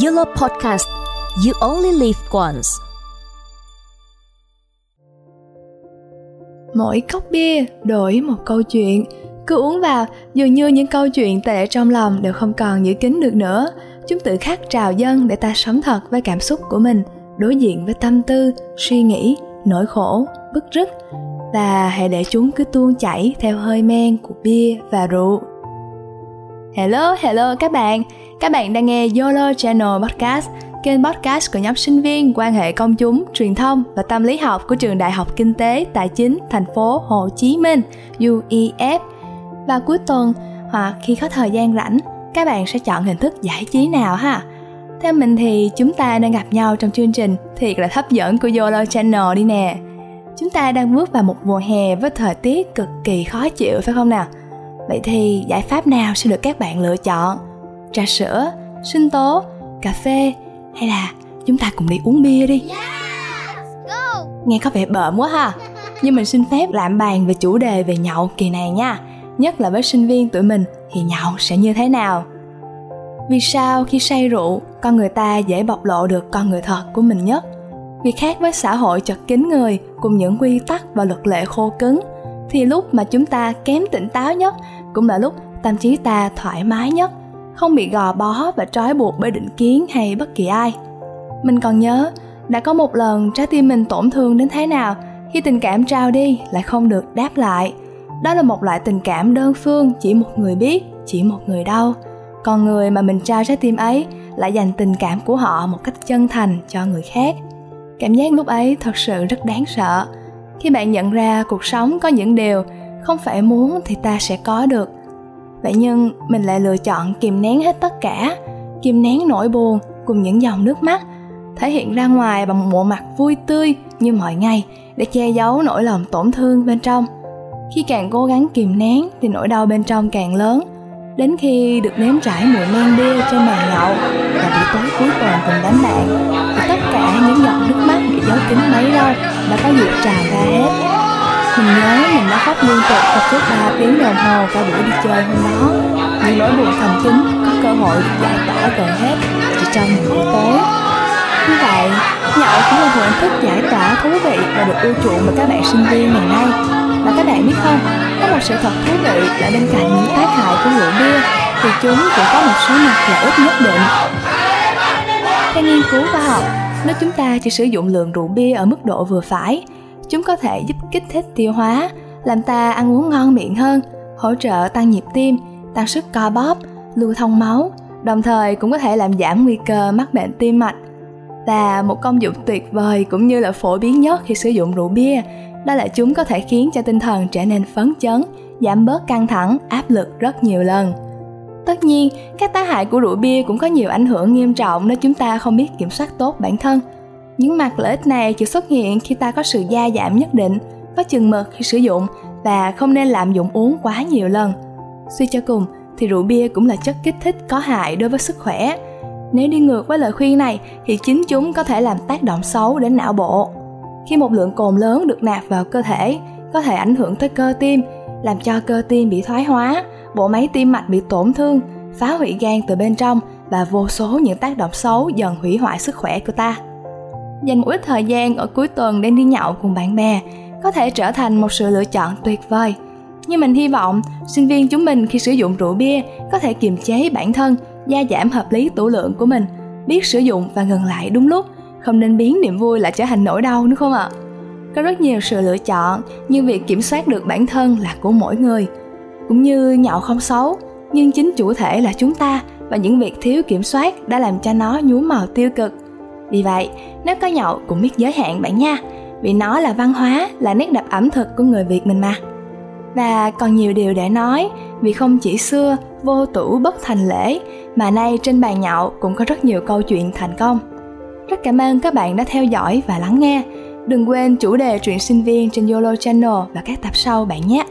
Yellow Podcast You Only Live Once. Mỗi cốc bia đổi một câu chuyện. Cứ uống vào, dường như những câu chuyện tệ trong lòng đều không còn giữ kín được nữa. Chúng tự khắc trào dân để ta sống thật với cảm xúc của mình Đối diện với tâm tư, suy nghĩ, nỗi khổ, bức rứt. Và hãy để chúng cứ tuôn chảy theo hơi men của bia và rượu. Hello, hello các bạn. Các bạn đang nghe YOLO Channel Podcast Kênh podcast của nhóm sinh viên quan hệ công chúng, truyền thông và tâm lý học của Trường Đại học Kinh tế Tài chính thành phố Hồ Chí Minh UEF Và cuối tuần hoặc khi có thời gian rảnh các bạn sẽ chọn hình thức giải trí nào ha? Theo mình thì chúng ta đang gặp nhau trong chương trình thiệt là hấp dẫn của YOLO Channel đi nè. Chúng ta đang bước vào một mùa hè với thời tiết cực kỳ khó chịu phải không nào? Vậy thì giải pháp nào sẽ được các bạn lựa chọn? Trà sữa, sinh tố, cà phê hay là chúng ta cùng đi uống bia đi? Nghe có vẻ bợm quá ha. Nhưng mình xin phép làm bàn về chủ đề về nhậu kỳ này nha. Nhất là với sinh viên tụi mình thì nhậu sẽ như thế nào? Vì sao khi say rượu, con người ta dễ bộc lộ được con người thật của mình nhất? Vì khác với xã hội chật kín người cùng những quy tắc và luật lệ khô cứng thì lúc mà chúng ta kém tỉnh táo nhất cũng là lúc tâm trí ta thoải mái nhất, không bị gò bó và trói buộc bởi định kiến hay bất kỳ ai. Mình còn nhớ, đã có một lần trái tim mình tổn thương đến thế nào khi tình cảm trao đi lại không được đáp lại. Đó là một loại tình cảm đơn phương, chỉ một người biết, chỉ một người đau. Còn người mà mình trao trái tim ấy lại dành tình cảm của họ một cách chân thành cho người khác. Cảm giác lúc ấy thật sự rất đáng sợ khi bạn nhận ra cuộc sống có những điều không phải muốn thì ta sẽ có được. Vậy nhưng mình lại lựa chọn kìm nén hết tất cả, kìm nén nỗi buồn cùng những dòng nước mắt, thể hiện ra ngoài bằng một bộ mặt vui tươi như mọi ngày để che giấu nỗi lòng tổn thương bên trong. Khi càng cố gắng kìm nén thì nỗi đau bên trong càng lớn đến khi được nếm trải mùi men bia trên bàn nhậu và buổi tối cuối tuần cùng đám bạn, thì tất cả những giọt nước mắt bị giấu kín mấy lâu đã có dịp trào ra hết. Mình nhớ mình đã khóc liên tục trong suốt 3 tiếng đồng hồ cả buổi đi chơi hôm đó. Những nỗi buồn thầm kín có cơ hội được giải tỏa gần hết chỉ trong một buổi tối. Như vậy, nhậu cũng là một hình thức giải tỏa thú vị và được ưa chuộng bởi các bạn sinh viên ngày nay và các bạn biết không, có một sự thật thú vị là bên cạnh những tác hại của rượu bia thì chúng cũng có một số mặt lợi ích nhất định. Theo nghiên cứu khoa học, nếu chúng ta chỉ sử dụng lượng rượu bia ở mức độ vừa phải, chúng có thể giúp kích thích tiêu hóa, làm ta ăn uống ngon miệng hơn, hỗ trợ tăng nhịp tim, tăng sức co bóp, lưu thông máu, đồng thời cũng có thể làm giảm nguy cơ mắc bệnh tim mạch. Và một công dụng tuyệt vời cũng như là phổ biến nhất khi sử dụng rượu bia đó là chúng có thể khiến cho tinh thần trở nên phấn chấn, giảm bớt căng thẳng, áp lực rất nhiều lần. Tất nhiên, các tác hại của rượu bia cũng có nhiều ảnh hưởng nghiêm trọng nếu chúng ta không biết kiểm soát tốt bản thân. Những mặt lợi ích này chỉ xuất hiện khi ta có sự gia giảm nhất định, có chừng mực khi sử dụng và không nên lạm dụng uống quá nhiều lần. Suy cho cùng, thì rượu bia cũng là chất kích thích có hại đối với sức khỏe. Nếu đi ngược với lời khuyên này, thì chính chúng có thể làm tác động xấu đến não bộ khi một lượng cồn lớn được nạp vào cơ thể, có thể ảnh hưởng tới cơ tim, làm cho cơ tim bị thoái hóa, bộ máy tim mạch bị tổn thương, phá hủy gan từ bên trong và vô số những tác động xấu dần hủy hoại sức khỏe của ta. Dành một ít thời gian ở cuối tuần để đi nhậu cùng bạn bè, có thể trở thành một sự lựa chọn tuyệt vời. Nhưng mình hy vọng, sinh viên chúng mình khi sử dụng rượu bia có thể kiềm chế bản thân, gia giảm hợp lý tủ lượng của mình, biết sử dụng và ngừng lại đúng lúc không nên biến niềm vui lại trở thành nỗi đau nữa không ạ? Có rất nhiều sự lựa chọn, nhưng việc kiểm soát được bản thân là của mỗi người. Cũng như nhậu không xấu, nhưng chính chủ thể là chúng ta và những việc thiếu kiểm soát đã làm cho nó nhuốm màu tiêu cực. Vì vậy, nếu có nhậu cũng biết giới hạn bạn nha, vì nó là văn hóa, là nét đẹp ẩm thực của người việt mình mà. Và còn nhiều điều để nói, vì không chỉ xưa, vô tủ bất thành lễ, mà nay trên bàn nhậu cũng có rất nhiều câu chuyện thành công rất cảm ơn các bạn đã theo dõi và lắng nghe. Đừng quên chủ đề chuyện sinh viên trên yolo channel và các tập sau bạn nhé.